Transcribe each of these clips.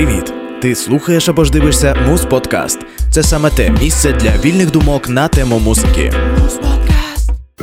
Привіт! Ти слухаєш або ж дивишся Муз Подкаст. Це саме те місце для вільних думок на тему музики.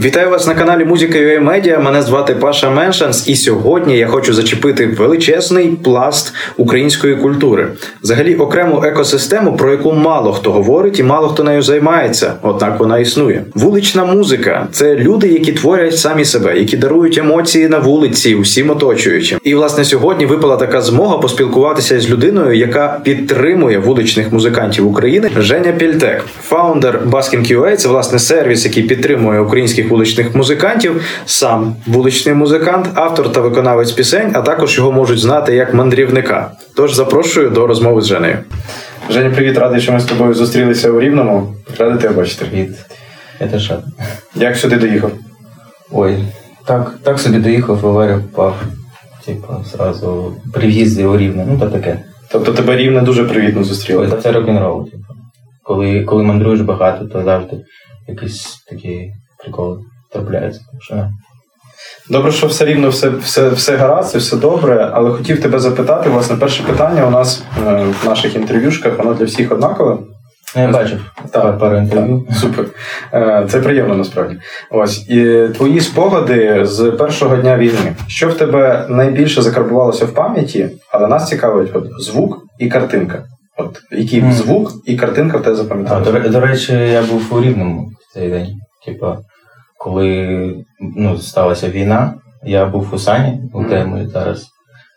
Вітаю вас на каналі Музика UA Media. Мене звати Паша Меншанс, і сьогодні я хочу зачепити величезний пласт української культури, взагалі окрему екосистему, про яку мало хто говорить і мало хто нею займається. Однак вона існує. Вулична музика це люди, які творять самі себе, які дарують емоції на вулиці, усім оточуючим. І власне сьогодні випала така змога поспілкуватися з людиною, яка підтримує вуличних музикантів України. Женя Пільтек, фаундер Basking UA, це власне сервіс, який підтримує українських вуличних музикантів, сам вуличний музикант, автор та виконавець пісень, а також його можуть знати як мандрівника. Тож запрошую до розмови з Женею. Женя, привіт, радий, що ми з тобою зустрілися у Рівному. Радий тебе бачити. Привіт. Я теж рад. Як сюди доїхав? Ой, так, так собі доїхав, аварію попав. Типу, зразу при в'їзді у Рівне, ну та таке. Тобто тебе рівне дуже привітно Ой, зустріли. це рок-н-рол, типу. Коли, коли мандруєш багато, то завжди якісь такі приколи трапляються. Так що. Добре, що все рівно, все, все, все гаразд, все добре, але хотів тебе запитати, власне, перше питання у нас е, в наших інтерв'юшках, воно для всіх однакове. Ну, я бачив Так, пару інтерв'ю. Так, Супер. Е, Це приємно насправді. Ось і твої спогади з першого дня війни. Що в тебе найбільше закарбувалося в пам'яті, але нас цікавить от, звук і картинка. От який Мгм. звук і картинка в тебе А, запам'яталися? до, до речі, я був у Рівному в цей день. Типа, коли ну, сталася війна, я був у Сані, у де ми зараз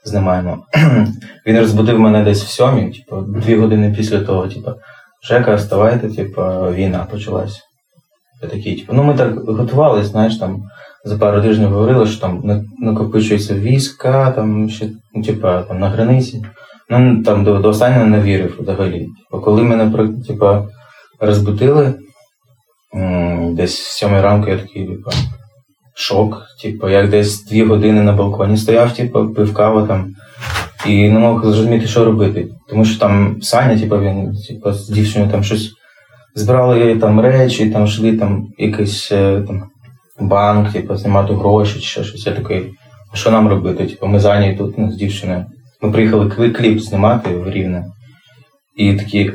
знімаємо. Він розбудив мене десь в сьомій, типу, дві години після того, типу, Жека, вставайте, типу, війна почалась. Я такий, типу, ну ми так готувалися, знаєш, там за пару тижнів говорили, що там на- накопичуються війська, там ще, ну, типа, там на границі. Ну, там до, до останнього не вірив взагалі. Типу, коли мене типа, розбудили, десь в сьомій ранку я такий, типа, шок. Типу, я десь дві години на балконі стояв, типу, пив каву там і не мог зрозуміти, що робити. Тому що там Саня, типу, він типу, з дівчиною там щось збирали там речі, там йшли там якийсь е, там, банк, типу, знімати гроші чи ще щось. Я такий, що нам робити? Типу, ми зайняті тут ну, з дівчиною. Ми приїхали кліп знімати в Рівне. І такі,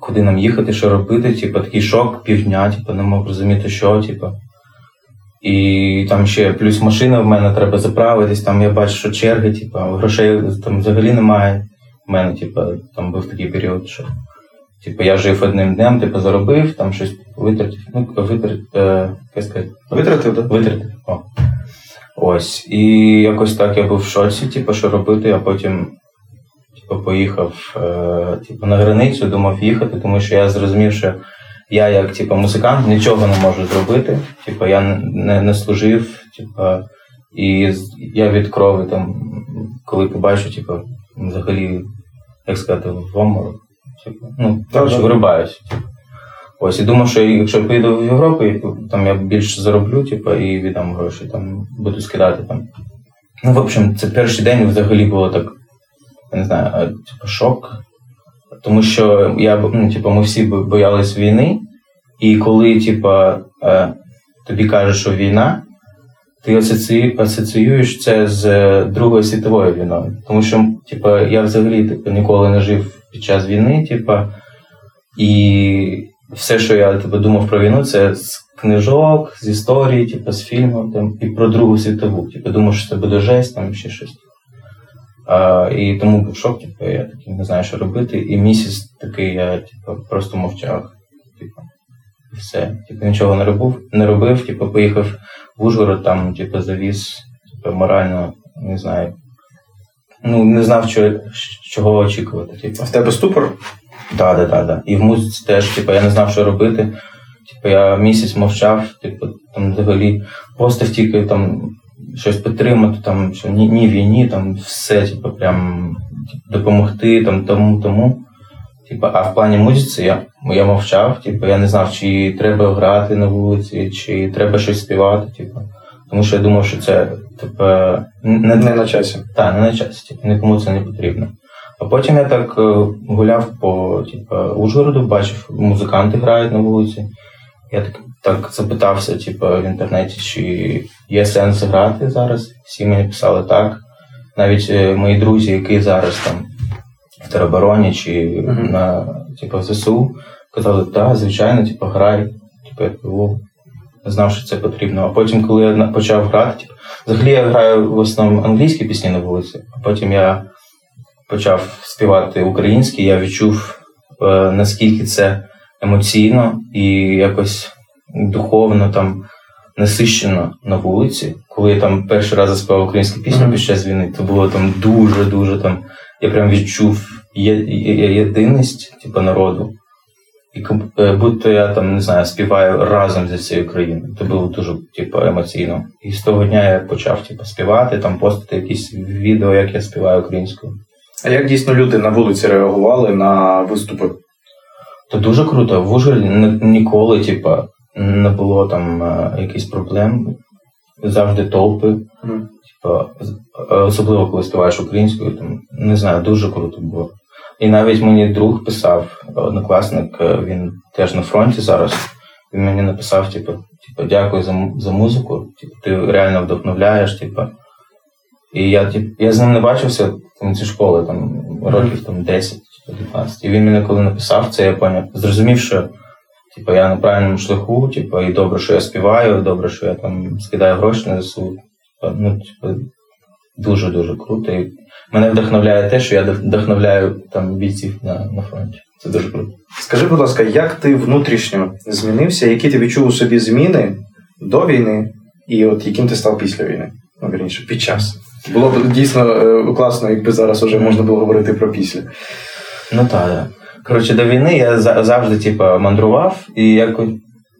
куди нам їхати, що робити? Типу, такий шок півдня, типу, не мог розуміти, що, типу. І там ще плюс машина в мене треба заправитись, там я бачу, що черги, типу, грошей там взагалі немає. У мене, типу, там був такий період, що типу, я жив одним днем, типу, заробив, там щось витратив, ну, витратив, е, як сказати, Витратив, так? витратив. О. Ось. І якось так я був в шоці, типу, що робити, а потім типу, поїхав е, типу, на границю, думав їхати, тому що я зрозумів, що я, як типу, музикант, нічого не можу зробити. Типу, я не, не служив, типу, і я від крови там, коли побачу, типу, взагалі, як сказати, в оморок. Типу, ну, коротше, вирубаюсь. Типу. Ось, і думав, що якщо поїду в Європу, там я більше зароблю, типу, і віддам гроші, там буду скидати там. Ну, в общем, це перший день взагалі було так, я не знаю, типу, шок. Тому що я, ну, типу, ми всі бо- боялись війни, і коли, типу, е, тобі кажуть, що війна, ти асоціюєш це з е, Другою світовою війною. Тому що, типу, я взагалі типу, ніколи не жив під час війни, типу, і все, що я типу, думав про війну, це з книжок, з історії, типу, з фільмів і про Другу світову. Типу, думав, що це буде жесть, там ще щось. А, і тому був шок, типу, я такий не знаю, що робити. І місяць такий я типу, просто мовчав. Типу, і все. Типу, нічого не робив, не робив, типу, поїхав в Ужгород, там, типу, завіз типу, морально, не знаю. Ну, не знав, що, чого очікувати. Типу. В тебе ступор? Так, так, так, так. І в музиці теж, типу, я не знав, що робити. Типу, я місяць мовчав, типу, там взагалі постав тільки там щось підтримати, там, що ні, ні війні, там все, типу, прям типу, допомогти там тому, тому. Типу, а в плані музиці я, я мовчав, типу, я не знав, чи треба грати на вулиці, чи треба щось співати, типу. Тому що я думав, що це типу, не, Не на часі. так, не на часі, типу, нікому це не потрібно. А потім я так е, гуляв по типу, Ужгороду, бачив, музиканти грають на вулиці. Я так, так запитався, типу, в інтернеті, чи є сенс грати зараз. Всі мені писали так. Навіть е, мої друзі, які зараз там в теробороні чи mm-hmm. на типу, ЗСУ. Казали, так, звичайно, типу, грай. Типу, я. Знав, що це потрібно. А потім, коли я почав грати, типу, взагалі я граю в основному англійські пісні на вулиці, а потім я почав співати українські, я відчув, е, наскільки це емоційно і якось духовно там насищено на вулиці. Коли я там перший раз заспівав українську пісню mm-hmm. під час війни, то було там дуже-дуже там. Я прям відчув єдиність типу, народу. І е, будь-то я там не знаю, співаю разом зі цією країною. Це було дуже типу, емоційно. І з того дня я почав типу, співати, там постити якісь відео, як я співаю українською. А як дійсно люди на вулиці реагували на виступи? То дуже круто. В Ужгороді ніколи, типу, не було там е, якихось проблем. Завжди толпи. Mm. Типу, особливо коли співаєш українською, там не знаю, дуже круто було. І навіть мені друг писав, однокласник, е, він теж на фронті зараз. Він мені написав, типу, типу, дякую за за музику, типу, ти реально вдохновляєш, типу. І я типу, я з ним не бачився там, зі школи, там, років там, 10 чи 15. І він мені коли написав це, я поняв, зрозумів, що типу, я на правильному шляху, типу, і добре, що я співаю, добре, що я там скидаю гроші на ЗСУ. Ну, типу, дуже-дуже круто. І мене вдохновляє те, що я вдохновляю там бійців на на фронті. Це дуже круто. Скажи, будь ласка, як ти внутрішньо змінився? Які ти відчув у собі зміни до війни, і от яким ти став після війни? Ну, вірніше, під час. Було б дійсно е, класно, якби зараз вже можна було говорити про після. Ну так. Коротше, до війни я завжди типу, мандрував і якось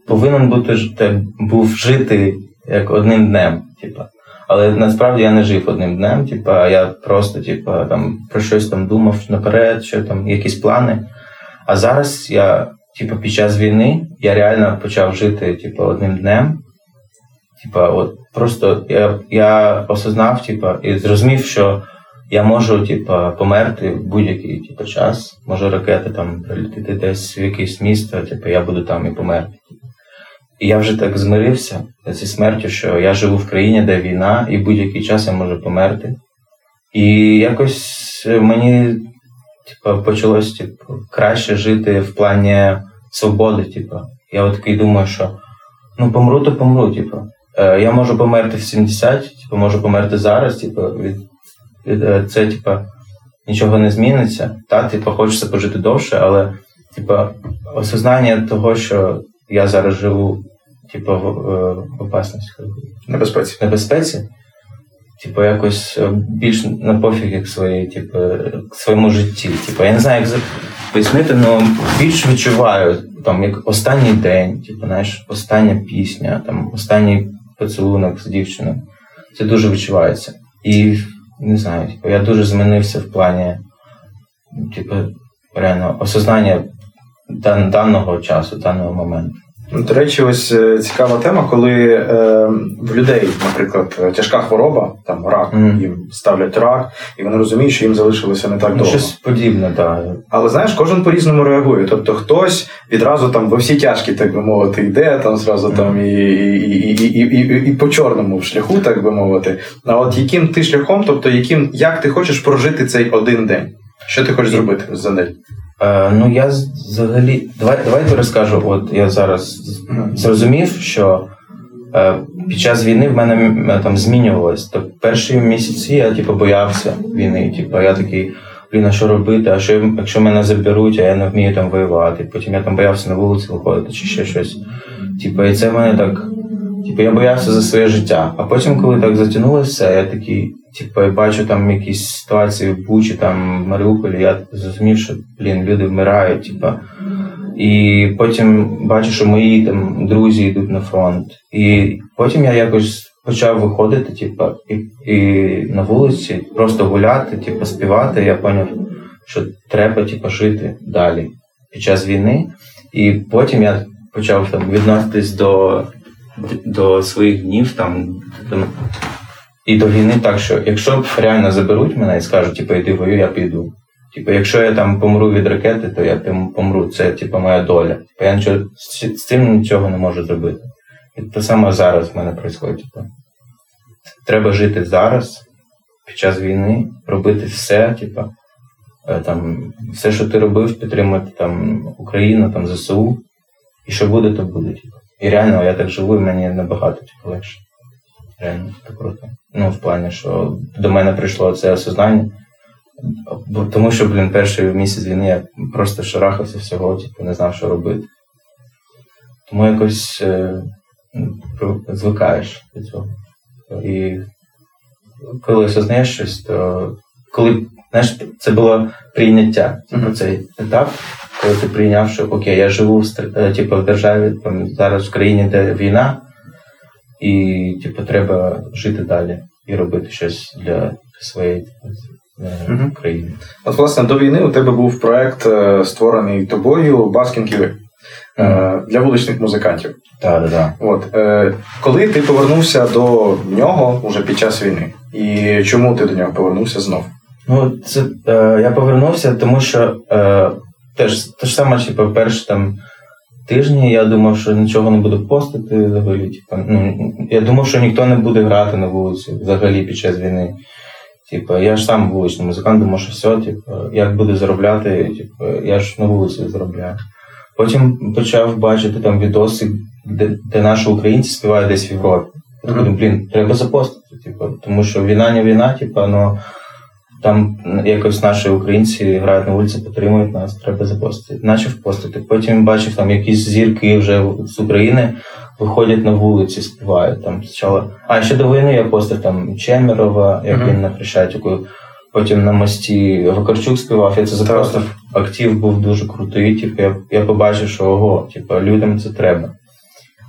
повинен бути був жити як одним днем. Типу. Але насправді я не жив одним днем. Типа, я просто типа, там про щось там думав наперед, що там якісь плани. А зараз я, типа, під час війни я реально почав жити типа, одним днем. Типа, от просто я я осознав, типа, і зрозумів, що я можу типа, померти в будь-який типа, час. Може ракета там прилетіти десь в якесь місто, типа, я буду там і померти. І я вже так змирився зі смертю, що я живу в країні, де війна, і будь-який час я можу померти. І якось мені типу, почалось типу, краще жити в плані свободи. Типу. Я от такий думаю, що ну помру, то помру. Типу. Е, я можу померти в 70, типу, можу померти зараз. Типу, від, е, Це типу, нічого не зміниться. Та, типу, хочеться пожити довше, але типу, осознання того, що я зараз живу, типу, в, е, в опасності. Небезпеці. Небезпеці. Типу, якось е, більш на пофіг як своїй, типу, своєму житті. Типу, я не знаю, як пояснити, але більш відчуваю там, як останній день, типу, знаєш, остання пісня, там, останній поцілунок з дівчиною. Це дуже відчувається. І не знаю, типу, я дуже змінився в плані, типу, реально, осознання даного часу, даного моменту. До речі, ось е, цікава тема, коли е, в людей, наприклад, тяжка хвороба, там рак, mm. їм ставлять рак, і вони розуміють, що їм залишилося не так ну, довго. Щось подібне, так. Але знаєш, кожен по-різному реагує. Тобто хтось відразу там во всі тяжкі, так би мовити, йде там зразу mm. там і і, і, і, і, і по чорному шляху, так би мовити. А от яким ти шляхом, тобто яким як ти хочеш прожити цей один день? Що ти хочеш зробити за день? Е, Ну, я взагалі. Давай давайте розкажу. От я зараз зрозумів, що е, під час війни в мене там змінювалось. То перші місяці я типу, боявся війни. Типу, я такий, блін, а що робити? А що якщо мене заберуть, а я не вмію там воювати? Потім я там боявся на вулиці виходити чи ще щось. Типу, і це в мене так. Типу, я боявся за своє життя. А потім, коли так затягнулося, я такий. Типу, я бачу там якісь ситуації в Бучі, там в Маріуполі, я зрозумів, що блін, люди вмирають, типу. І потім бачу, що мої там друзі йдуть на фронт. І потім я якось почав виходити, типу, і і на вулиці, просто гуляти, типу, співати. Я зрозумів, що треба типу, жити далі під час війни. І потім я почав там відноситись до до своїх днів там. і до війни так, що якщо реально заберуть мене і скажуть, типу, йди вою, я піду. Типу, якщо я там помру від ракети, то я помру. Це типу, моя доля. Типу, я нічого з цим нічого не можу зробити. І те саме зараз в мене відбувається. Типу. Треба жити зараз, під час війни, робити все, типу, е, там все, що ти робив, підтримати там Україну, там ЗСУ. І що буде, то буде. Типу. І реально я так живу, і мені набагато типу, легше. Реально це круто. Ну, в плані, що до мене прийшло це осознання. Тому що, блін, перший місяць війни я просто шарахався всього, типу, не знав, що робити. Тому якось е, звикаєш до цього. І коли осознаєш щось, то коли знаєш, це було прийняття. Типу, цей етап, коли ти прийняв, що окей, я живу в е, типу, в державі, там, зараз в країні, де війна, і типу, треба жити далі і робити щось для своєї угу. країни. От, власне, до війни у тебе був проект, е, створений тобою Баскінг UA. Е, для вуличних музикантів. Так, так, так. От е, коли ти повернувся до нього уже під час війни, і чому ти до нього повернувся знов? Ну, це е, я повернувся, тому що е, теж те ж саме, типу, перші там тижні я думав, що нічого не буду постити взагалі. Типу, ну, я думав, що ніхто не буде грати на вулиці взагалі під час війни. Типу, я ж сам вуличний музикант, думав, що все, типу, як буду заробляти, типу, я ж на вулиці заробляю. Потім почав бачити там відоси, де де наші українці співають десь в Європі. Я mm-hmm. блін, треба запостити. Типу, тому що війна не війна, типу, ну там якось наші українці грають на вулиці, підтримують нас, треба запостити. Начав постити. Потім бачив там якісь зірки вже з України виходять на вулиці, співають там спочатку. А ще до війни я постив там Чемерова, як mm-hmm. він на Хрещатику. Потім на мості Вакарчук співав, я це запростив. Актив був дуже крутий. Типу, я я побачив, що ого, типу, людям це треба.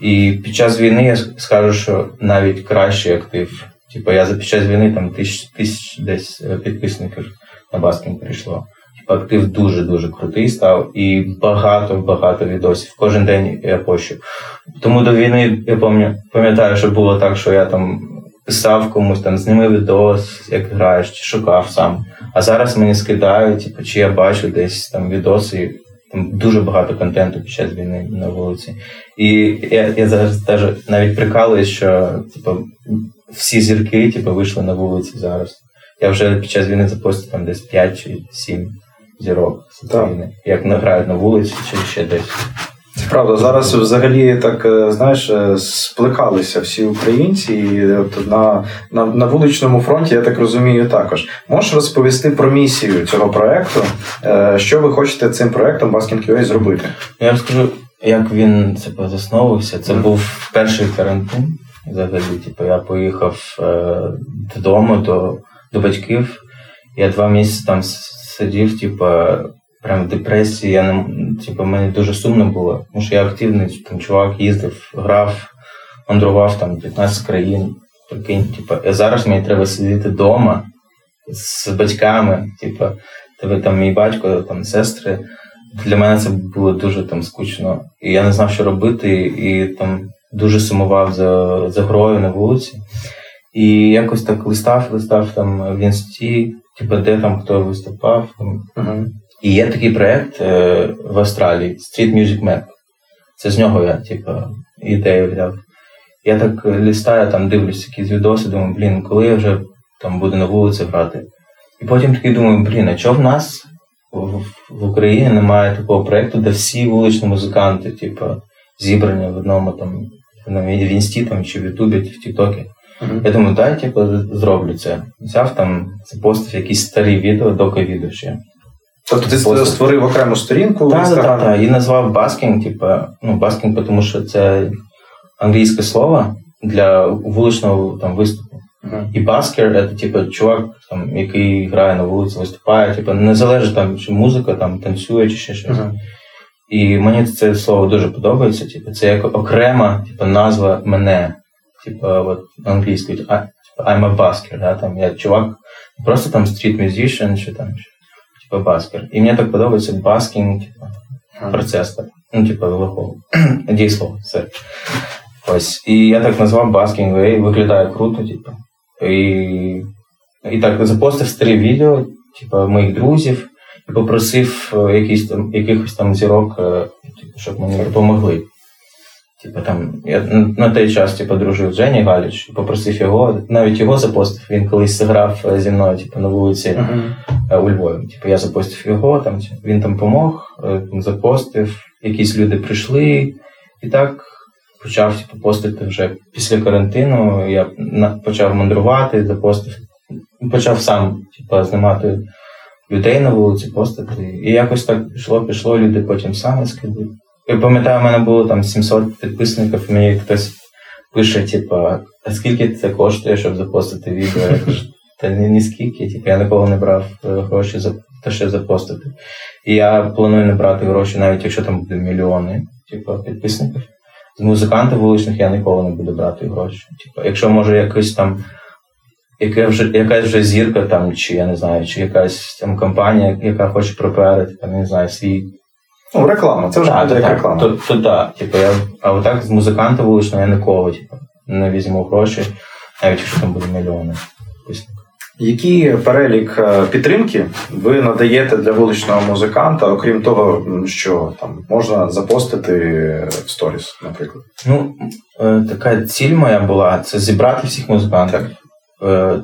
І під час війни я скажу, що навіть кращий актив. Типу, я за під час війни там тисяч тисяч десь е, підписників на Баскін прийшло. Типу, актив дуже-дуже крутий став і багато-багато відосів. Кожен день я пощу. Тому до війни я пам'ятаю, що було так, що я там писав комусь там, зніми відос, як граєш, чи шукав сам. А зараз мені скидають, типу, чи я бачу десь там відоси. Там дуже багато контенту під час війни на вулиці. І я я зараз теж навіть прикалуюсь, що типу, всі зірки типу, вийшли на вулиці зараз. Я вже під час війни запостив там десь 5 чи 7 зірок з України. Як награють на вулиці чи ще десь. Це правда, зараз взагалі так е, знаєш, е, спликалися всі українці, і от на на, на вуличному фронті, я так розумію, також можеш розповісти про місію цього проекту, е, що ви хочете цим проектом Basking UA зробити? Я розкажу, як він це позасновувався. Це mm. був перший карантин. Взагалі, типу, я поїхав е, додому до до батьків. Я два місяці там сидів, типу, прям в депресії. Я не типу, мені дуже сумно було, тому що я активний там чувак їздив, грав, мандрував там 15 країн. Прикинь, типу, і зараз мені треба сидіти вдома з батьками. Типу, тебе там мій батько, там сестри. Для мене це було дуже там скучно. І я не знав, що робити, і там дуже сумував за за грою на вулиці. І якось так листав, листав там в інсті, типу, де там хто виступав. Uh-huh. І є такий проєкт е, в Австралії Street Music Map. Це з нього я, типу, ідею взяв. Я так листаю, там дивлюсь якісь відоси, думаю, блін, коли я вже там буду на вулиці грати. І потім такий думаю, блін, а чого в нас в, в Україні немає такого проєкту, де всі вуличні музиканти, типу, зібрані в одному там в інсті там, чи в Ютубі, чи в Тіктокі. Mm-hmm. Я думаю, дай типу, зроблю це. Взяв там, запостив якісь старі відео, доки відео ще. Тобто ти Постав. створив окрему сторінку? Так, так, так. І назвав busking, типу, ну, busking, тому що це англійське слово для вуличного там, виступу. Uh-huh. І баскер це типу, чувак, там, який грає на вулиці, виступає, типу, не залежить там, чи музика там, танцює, чи ще щось. Uh-huh. І мені це слово дуже подобається. Типу, це як окрема типу, назва мене. Типу, от англійською, типу, I'm a basker, да, там я чувак, просто там street musician, чи там типу баскер. І мені так подобається баскінг, типу, процес так. Ну, типу, лихо. Дійсло, все. Ось. І я так назвав баскінг, і виглядає круто, типу. І і так запостив старі відео, типу, моїх друзів, попросив е, якісь там, якихось там зірок, е, типу, щоб мені допомогли. Типу там я на той час типу, дружив Жені Галіч, попросив його, навіть його запостив. Він колись зіграв е, зі мною типу, на вулиці uh-huh. у Львові. Типу, я запостив його, там він там помог, запостив, якісь люди прийшли, і так почав типу, постити вже після карантину. Я почав мандрувати, запостив, почав сам типу, знімати людей на вулиці, постити. І якось так пішло, пішло, люди потім самі скидуть. Я пам'ятаю, у мене було там 700 підписників, і мені хтось пише, типу, а скільки це коштує, щоб запостити відео? Я кажу, та ні, ні скільки, типу, я ніколи не брав е, гроші за те, що запостити. І я планую не брати гроші, навіть якщо там буде мільйони, типу, підписників. З музикантів вуличних я ніколи не буду брати гроші. Типу, якщо може якось там. Яка вже якась вже зірка там, чи я не знаю, чи якась там компанія, яка хоче пропіарити, там не знаю, свій Ну, реклама, це вже буде як реклама. То, то так, типу, я, а отак з музиканта вуличного я ніколи типу, не візьму гроші, навіть якщо там буде мільйони. Який перелік е, підтримки ви надаєте для вуличного музиканта, окрім того, що там можна запостити в сторіс, наприклад? Ну, е, така ціль моя була це зібрати всіх музикантів, е,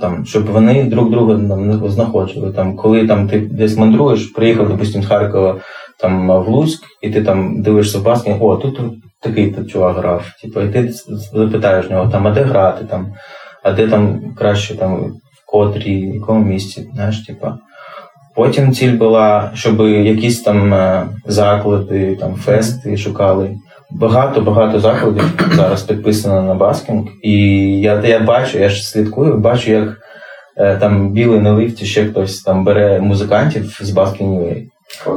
там, щоб вони друг друга там, знаходили. Там, Коли там, ти десь мандруєш, приїхав, допустим, з Харкова там в Луцьк, і ти там дивишся в о, тут такий тут чувак грав. Типу, і ти запитаєш нього, там, а де грати, там, а де там краще там, в котрій, в якому місці. знаєш, типу. Потім ціль була, щоб якісь там е, заклади, там фести шукали. Багато-багато закладів зараз підписано на busking. І я я бачу, я ж слідкую, бачу, як е, там Білий налив, ще хтось там бере музикантів з busking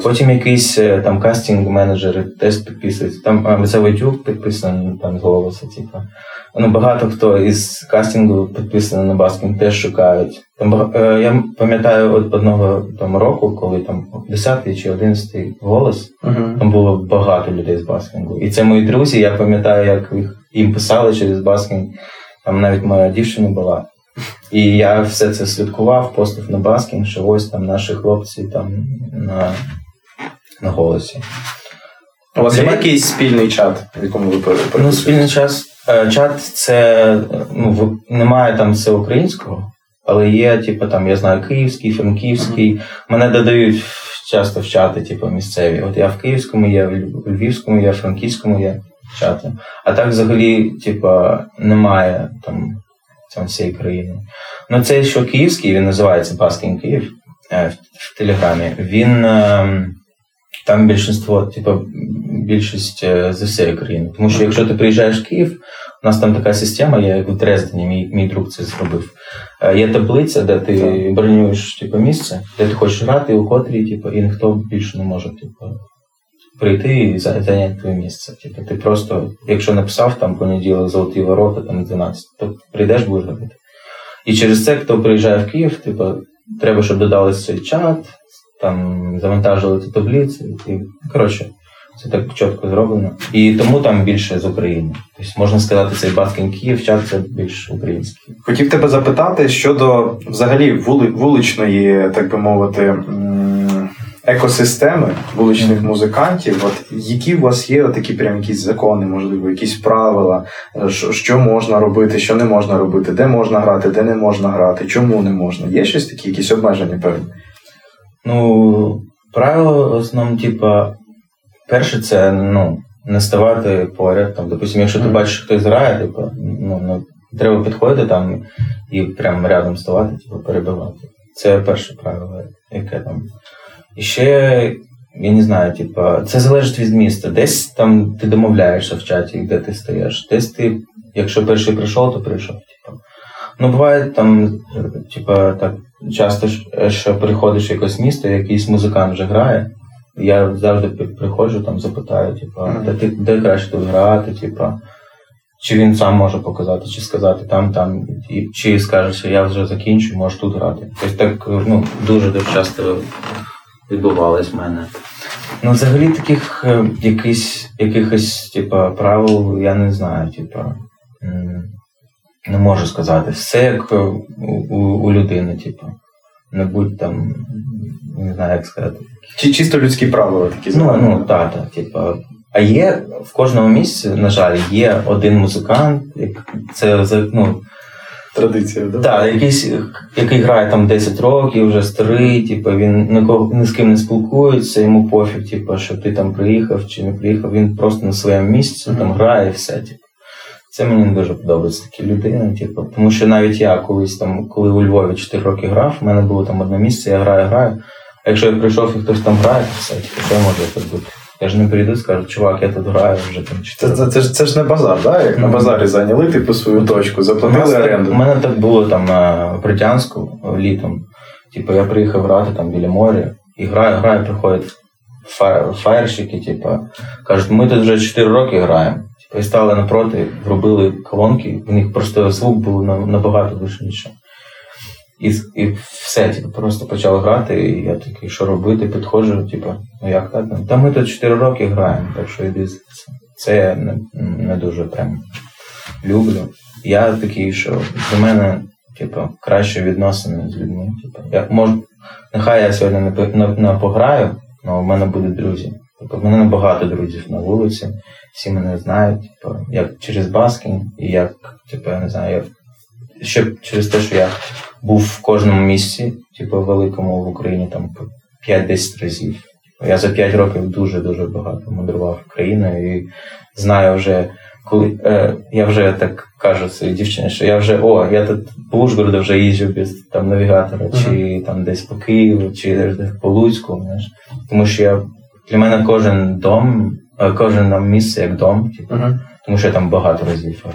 Потім якийсь е, там кастинг-менеджери теж підписуються. Там це Витюк підписаний там з голосу. Типу. Ну, Багато хто із кастингу підписаний на busking, теж шукають. Там, е, Я пам'ятаю одного там року, коли там 10 чи 11 голос, uh-huh. там було багато людей з busking у. І це мої друзі, я пам'ятаю, як їх їм писали через busking. Там навіть моя дівчина була. І я все це слідкував, постив на busking, що ось там наші хлопці там на на голосі. У вас є якийсь спільний чат, в якому ви переписуєте? Ну, спільний час. Е, чат це ну, немає там все українського, але є, типу, там, я знаю, київський, франківський. Mm-hmm. Мене додають часто в чати, типу, місцеві. От я в Київському є, в Львівському є, в Франківському є чати. А так взагалі, типу, немає там там всієї країни. Ну, це що київський, він називається Баскін Київ е, в Телеграмі. Він е, там більшинство, типу, більшість е, з всієї країни. Тому що якщо ти приїжджаєш в Київ, у нас там така система, є, як в Дрездені, мій мій друг це зробив. Є таблиця, де ти бронюєш типу, місце, де ти хочеш грати, у котрій, типу, і ніхто більше не може типу, прийти і зайняти твоє місце. Типу, ти просто, якщо написав там понеділок золоті ворота, там 12, то прийдеш, будеш робити. І через це, хто приїжджає в Київ, типу, треба, щоб додали цей чат, там завантажили ці таблиці. І, коротше, це так чітко зроблено. І тому там більше з України. Тобто, можна сказати, цей Баскін Київ чат це більш український. Хотів тебе запитати щодо взагалі вуличної, так би мовити екосистеми вуличних музикантів, от які у вас є такі прям якісь закони, можливо, якісь правила, е, що можна робити, що не можна робити, де можна грати, де не можна грати, чому не можна? Є щось такі, якісь обмеження певні? Ну, правило в основному, типа, перше, це ну, не ставати поряд. Там, Допустим, якщо ти бачиш, хтось грає, типу, ну, ну, треба підходити там і прямо рядом ставати, типу, перебивати. Це перше правило, яке там. І ще, я не знаю, типа, це залежить від міста. Десь там ти домовляєшся в чаті, де ти стоїш. Десь ти, якщо перший прийшов, то прийшов. Типа. Ну, буває там, типа, так часто, що приходиш в якесь місто, якийсь музикант вже грає. Я завжди приходжу, там запитаю, типа, де ти де краще тут грати, типа. Чи він сам може показати, чи сказати там, там, і, чи скаже, що я вже закінчу, можу тут грати. Тобто так ну, дуже дуже часто відбувалось в мене. Ну, взагалі таких е, якихось, якихось типа, правил я не знаю. Типа, не можу сказати. Все як у, у, у людини, типу. Не будь там, не знаю, як сказати. Чи чисто людські правила такі Ну, ну, так, так, типа. А є в кожному місці, на жаль, є один музикант, це ну, Традиція, да? Так, якийсь, який грає там 10 років, вже старий, типу, він нікого ні з ким не спілкується, йому пофіг, типу, що ти там приїхав чи не приїхав, він просто на своєму місці mm-hmm. там грає і все. Типу. Це мені не дуже подобається такі людини. Типу, тому що навіть я колись там, коли у Львові 4 роки грав, в мене було там одне місце, я граю, граю. А якщо я прийшов і хтось там грає, то все, типу, що я можу тут бути? Я ж не прийду і скажу, чувак, я тут граю вже там Це, це, це, ж, це ж не базар, да? як mm-hmm. на базарі зайняли типу свою точку, заплатили оренду. У мене так було там на Притянську літом. Типу, я приїхав грати там біля моря, і граю, граю, приходять фаєрщики, типу, кажуть, ми тут вже 4 роки граємо. Типу, стали напроти, вробили колонки, в них просто звук був набагато вишніше. І і все, типу, просто почав грати, і я такий, що робити, підходжу, типу, ну як так? Та ми тут 4 роки граємо, так що йди. Це я не, не дуже прям люблю. Я такий, що для мене, типу, краще відносини з людьми. Типу, я можу, нехай я сьогодні не, не, не пограю, але в мене будуть друзі. Тобто в мене небагато друзів на вулиці, всі мене знають, типу, як через баскінг, і як, типу, я не знаю, як ще через те, що я був в кожному місці, типу великому в Україні там 5-10 разів. Я за 5 років дуже-дуже багато мандрував країною і знаю вже, коли е, я вже так кажу своїй дівчині, що я вже о, я тут по Ужгороду вже їжджу без там навігатора, uh-huh. чи там десь по Києву, чи по Луцьку. Знаєш. Тому що я для мене кожен дом, е, кожен місце як дом, типу, uh-huh. тому що я там багато разів.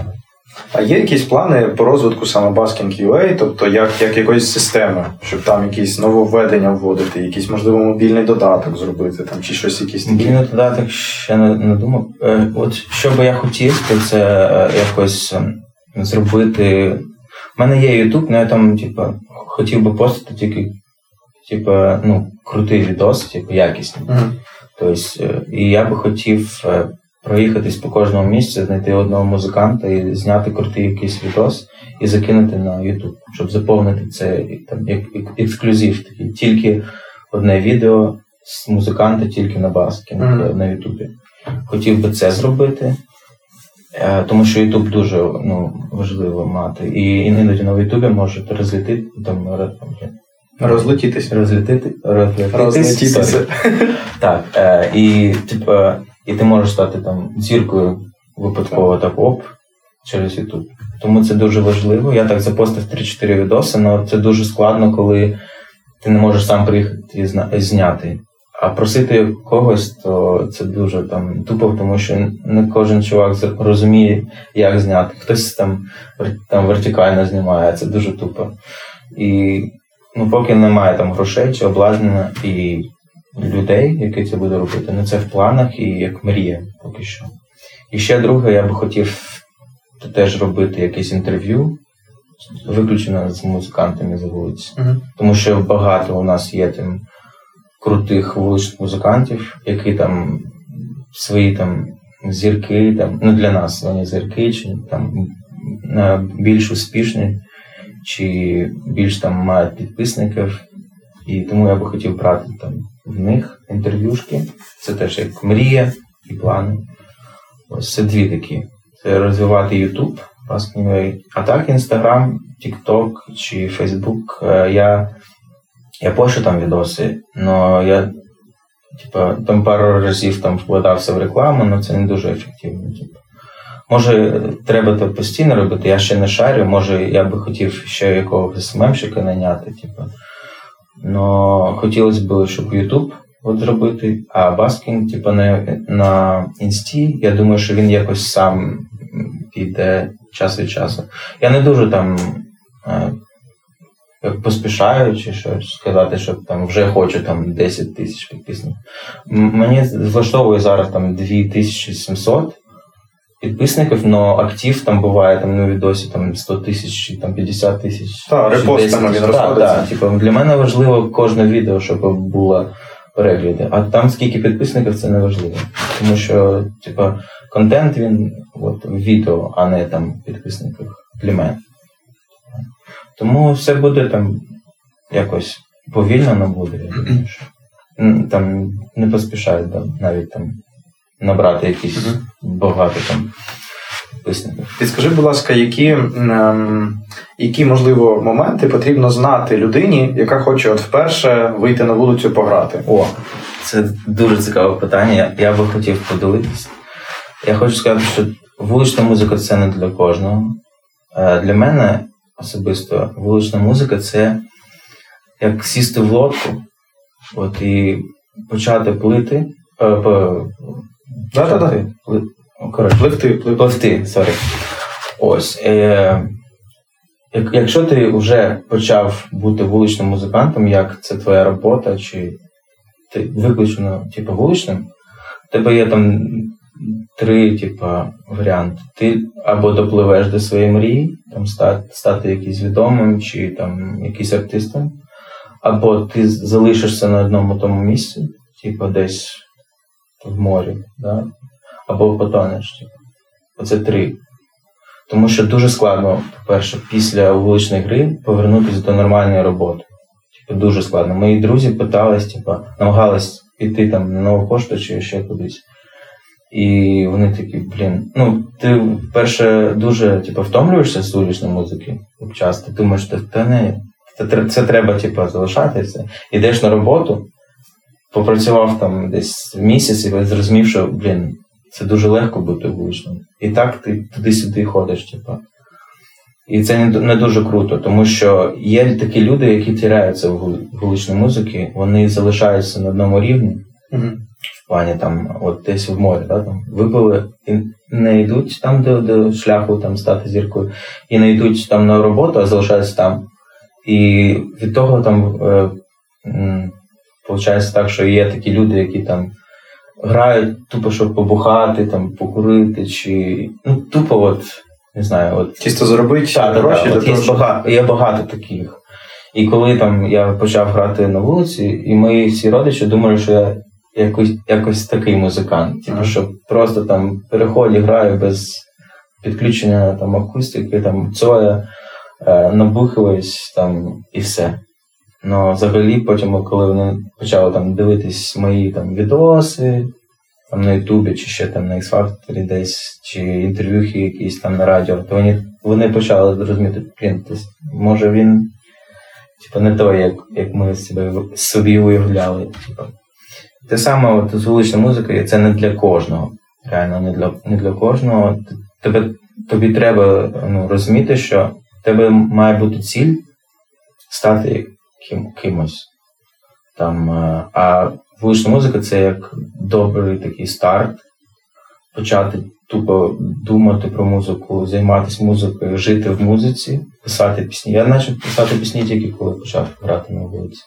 А є якісь плани по розвитку саме Basking UA, тобто як як якоїсь системи, щоб там якісь нововведення вводити, якийсь, можливо, мобільний додаток зробити там, чи щось якісь таке? Мобільний додаток ще не, не думав. Е, от що би я хотів, то це е, якось зробити. У мене є YouTube, але я там, типу, хотів би постити тільки типу, ну, крутий відос, типу, якісний. Uh-huh. Тобто, і я би хотів проїхатись по кожному місці, знайти одного музиканта і зняти крутий якийсь відос і закинути на YouTube, щоб заповнити це там як ексклюзив такий. Тільки одне відео з музиканта, тільки на баски mm-hmm. на Ютубі. Хотів би це зробити. Е, тому що Ютуб дуже ну, важливо мати. І іноді на Ютубі можете розлетити там розлетітися. Розлетити, розлетитися. Так. Е, і типу, і ти можеш стати там зіркою випадково так оп через YouTube. Тому це дуже важливо. Я так запостив 3-4 відоси, але це дуже складно, коли ти не можеш сам приїхати і зняти. А просити когось, то це дуже там тупо, тому що не кожен чувак розуміє, як зняти. Хтось там там вертикально знімає, це дуже тупо. І ну, поки немає там грошей чи обладнання і людей, які це буде робити. Ну це в планах і як мрія поки що. І ще друге, я би хотів теж робити якесь інтерв'ю, виключено з музикантами за вулиці. Uh-huh. Тому що багато у нас є там крутих вуличних музикантів, які там свої там зірки, там, ну для нас вони зірки, чи там більш успішні, чи більш там мають підписників. І тому я би хотів брати там в них інтерв'юшки. Це теж як мрія і плани. Ось це дві такі. Це розвивати YouTube, а так Instagram, TikTok чи Facebook. Е, я я пощу там відоси, але я типа, там пару разів там вкладався в рекламу, але це не дуже ефективно. Типу. Може, треба це постійно робити, я ще не шарю, може я би хотів ще якогось СММщика наняти. Типу. Но хотілося б, щоб YouTube зробити, а баскінг, типу, на на інсті, я думаю, що він якось сам піде час від часу. Я не дуже там е, поспішаю чи щось сказати, що там вже хочу там 10 тисяч підписників. Мені влаштовує зараз там 2700 підписників, але актив там буває там на відосі там 100 тисяч, там 50 тисяч. Так, репостами він розходиться. Так, типу, для мене важливо кожне відео, щоб було перегляди. А там скільки підписників це не важливо. Тому що, типу, контент він от, в відео, а не там підписників для мене. Тому все буде там якось повільно буде. Я думаю, що. Там не поспішають навіть там набрати якісь mm багато там підписників. Підскажи, будь ласка, які, ем, які можливо моменти потрібно знати людині, яка хоче от вперше вийти на вулицю пограти? О, це дуже цікаве питання. Я би хотів поділитися. Я хочу сказати, що вулична музика це не для кожного. Е, для мене особисто вулична музика це як сісти в лодку от, і почати плити. Е, почати, коротше, пливти, пливти, sorry. Ось. Е, Якщо ти вже почав бути вуличним музикантом, як це твоя робота, чи ти виключено типу, вуличним, у тебе є там три типу, варіанти. Ти або допливеш до своєї мрії, там стати, стати якийсь відомим чи там якийсь артистом, або ти залишишся на одному тому місці, типу десь в морі, да? або потонеш. Оце три. Тому що дуже складно, по-перше, після вуличної гри повернутися до нормальної роботи. Типу, дуже складно. Мої друзі питались, типу, намагались піти там на нову пошту чи ще кудись. І вони такі, блін, ну, ти вперше дуже типу, втомлюєшся з вуличної музики часто. Думаєш, та не, це, треба типу, залишатися. Йдеш на роботу, попрацював там десь місяць і зрозумів, що блін, це дуже легко бути вуличним. І так ти туди-сюди ходиш, типу. І це не дуже круто, тому що є такі люди, які тіряються в вуличній музиці, вони залишаються на одному рівні. Угу. В плані там, от десь в морі, да, там, випили і не йдуть там до, до шляху там стати зіркою, і не йдуть там на роботу, а залишаються там. І від того там е, виходить так, що є такі люди, які там грають тупо, щоб побухати, там, покурити, чи ну, тупо, от, не знаю, от. Чисто заробити та, гроші. Та, от є, багато, є багато таких. І коли там я почав грати на вулиці, і мої всі родичі думали, що я якось якось такий музикант. Типу, що просто там переході граю без підключення там акустики, там цоя, е, набухуюсь там і все. Ну, взагалі, потім, коли вони почали там дивитись мої там відоси там на Ютубі, чи ще там на X-Factor десь, чи інтерв'юхи якісь там на радіо, то вони вони почали розуміти, блін, може він типу, не той, як як ми себе собі уявляли. Типу. Те саме от, з вуличною музикою, це не для кожного. Реально, не для не для кожного. Тебе, Тобі треба ну, розуміти, що в тебе має бути ціль стати ким, кимось. Там, е, А вулична музика це як добрий такий старт. Почати тупо думати про музику, займатися музикою, жити в музиці, писати пісні. Я почав писати пісні тільки коли почав грати на вулиці.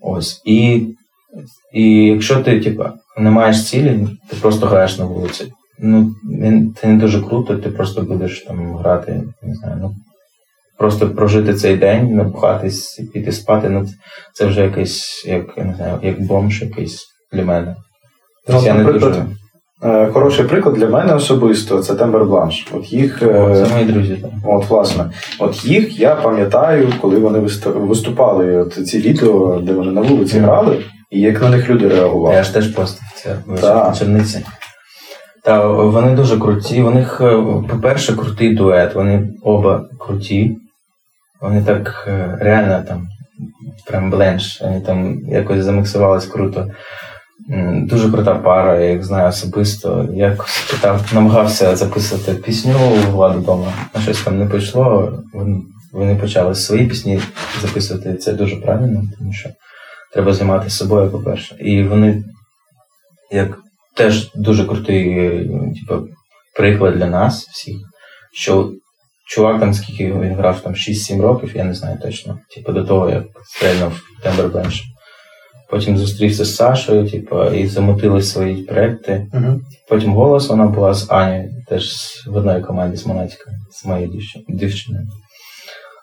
Ось. І і якщо ти типу, не маєш цілі, ти просто граєш на вулиці. Ну, Це не дуже круто, ти просто будеш там грати, не знаю, ну, просто прожити цей день, напухатись і піти спати, ну це вже якийсь, як я не знаю, як бомж якийсь для мене. Ну, я не дуже... Е, хороший приклад для мене особисто це Тембер Бланш. От їх е, О, це мої друзі. От, власне, от їх я пам'ятаю, коли вони виступали. От ці відео, де вони на вулиці mm. грали, і як на них люди реагували. Я ж теж постив це в Черниці. Та вони дуже круті. У них, е, по-перше, крутий дует. Вони оба круті. Вони так е, реально там прям бленш, вони там якось замиксувались круто. Дуже крута пара, я їх знаю особисто. Я питав, намагався записувати пісню у Владу вдома, а щось там не пішло. Вони почали свої пісні записувати. Це дуже правильно, тому що треба займатися собою, по-перше. І вони як теж дуже крутий типу, приклад для нас всіх, що чувак там скільки він грав там 6-7 років, я не знаю точно. Типу до того, як стрельнув Тембербенш. Потім зустрівся з Сашою, типу, і замотили свої проекти. Uh-huh. Потім голос вона була з Анею, теж в одній команді з Монатіка, з моєю дівчиною.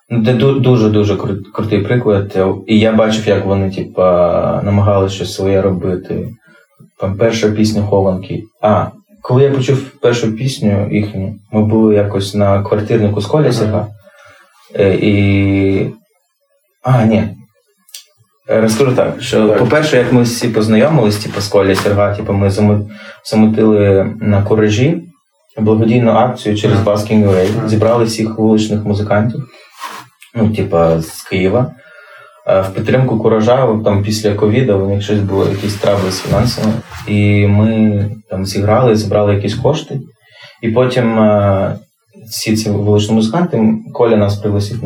Ну, Це дуже-дуже крутий приклад. І я бачив, як вони типу, намагалися щось своє робити. Там перша пісня Хованки. А, коли я почув першу пісню їхню, ми були якось на квартирнику з Колісика. Ага. Е, і. А, ні. Е, Розкажу так, що, Так. по-перше, як ми всі познайомились, типу, з Коля Серга, типу, ми замо- замутили на коражі благодійну акцію через Basking Away. Зібрали всіх вуличних музикантів, ну, типа, з Києва. Е, В підтримку куража, там після ковіду, у них щось було якісь травли з фінансами. І ми там зіграли, зібрали якісь кошти. І потім е, всі ці вуличні музиканти, Коля нас пригласив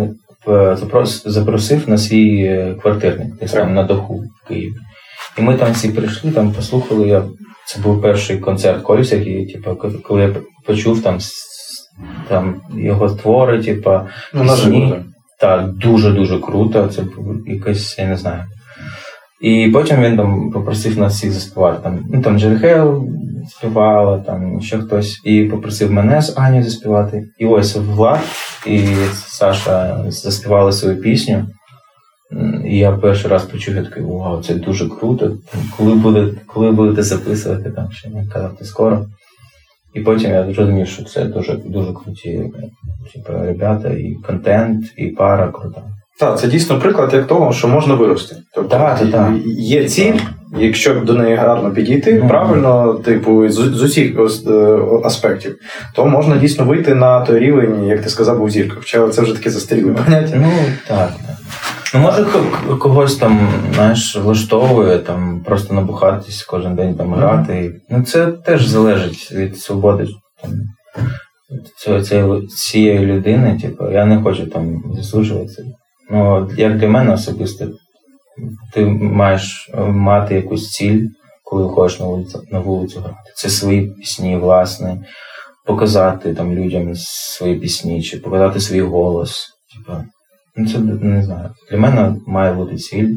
запрос, запросив на свій е, квартирник, десь там на даху в Києві. І ми там всі прийшли, там послухали. Я, це був перший концерт Колі Сергія, типу, коли я почув там, там його твори, типу, Ну, пісні. Так. Дуже-дуже круто. Це був якось, я не знаю. І потім він там попросив нас всіх заспівати. Там, ну, там Джері Хейл співала, там ще хтось, і попросив мене з Ані заспівати. І ось Влад і Саша заспівали свою пісню. І я перший раз почув, я такий, вау, це дуже круто. Коли, буде, коли будете записувати, там ще не казати скоро. І потім я зрозумів, що це дуже дуже круті типу, ребята, і контент, і пара крута. Так, це дійсно приклад як того, що можна вирости. Тобто Так, так, так. є ціль, якщо до неї гарно підійти, Ну. правильно, типу, з, з усіх е, аспектів, то можна дійсно вийти на той рівень, як ти сказав, у зірках. Хоча це вже таке застаріле поняття. Ну так. Ну, може, ко- ко- когось там, знаєш, влаштовує там просто набухатись кожен день там грати. Ну, це теж залежить від свободи там, цього, цієї, цієї людини. Типу, я не хочу там засуджуватися. Ну, як для мене особисто, ти маєш е, мати якусь ціль, коли виходиш на вулицю, на вулицю грати. Це свої пісні, власне, показати там людям свої пісні, чи показати свій голос. Типу, ну це не знаю. Для мене має бути ціль.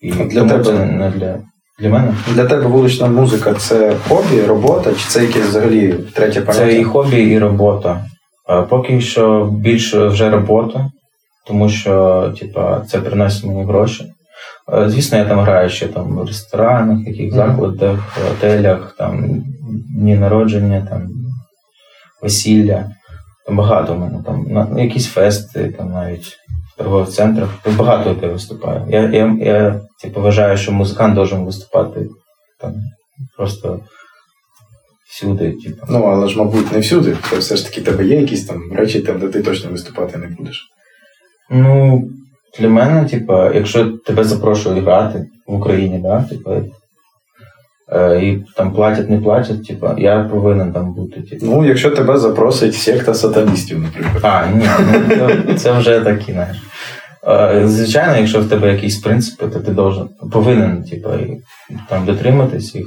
І для тебе? це не для. Для мене Для тебе вулична музика це хобі, робота, чи це якесь взагалі третє поняття? це і хобі, і робота. А Поки що більше вже робота, тому що типа, це приносить мені гроші. Звісно, я там граю ще там в ресторанах, яких закладах, в готелях, там дні народження, там весілля. Багато в мене там на якісь фести, там навіть в торгових центрах. Багато де виступаю. Я, я, я типу, вважаю, що музикант должен виступати там просто всюди. Типу. Ну, але ж, мабуть, не всюди. То все ж таки тебе є якісь там речі, там, де ти точно виступати не будеш. Ну, для мене, типа, якщо тебе запрошують грати в Україні, да, типа, е, і там платять, не платять, типа, я повинен там бути. Типу. Ну, якщо тебе запросить секта сатаністів, наприклад. А, ні, ну, це, вже такі, знаєш. Е, Звичайно, якщо в тебе якісь принципи, то ти должен, повинен типу, там, дотриматись їх.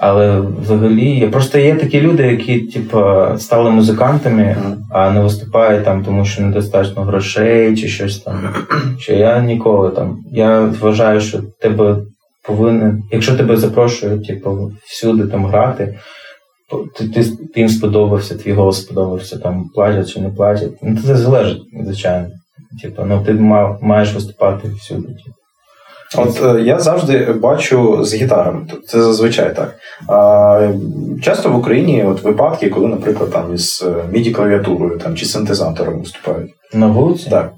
Але взагалі просто є такі люди, які типу, стали музикантами, а не виступають там, тому що недостатньо грошей чи щось там. Що я ніколи там. Я вважаю, що тебе повинен, якщо тебе запрошують, типу, всюди там грати, ти, ти, ти їм сподобався, твій голос сподобався, там платять чи не платять. Ну, це залежить, звичайно. Типу, ну ти ма- маєш виступати всюди. Типу. От е, я завжди бачу з гітарами. Це зазвичай так. А, часто в Україні от випадки, коли, наприклад, там із міді клавіатурою там, чи синтезатором виступають. На вулиці? Так.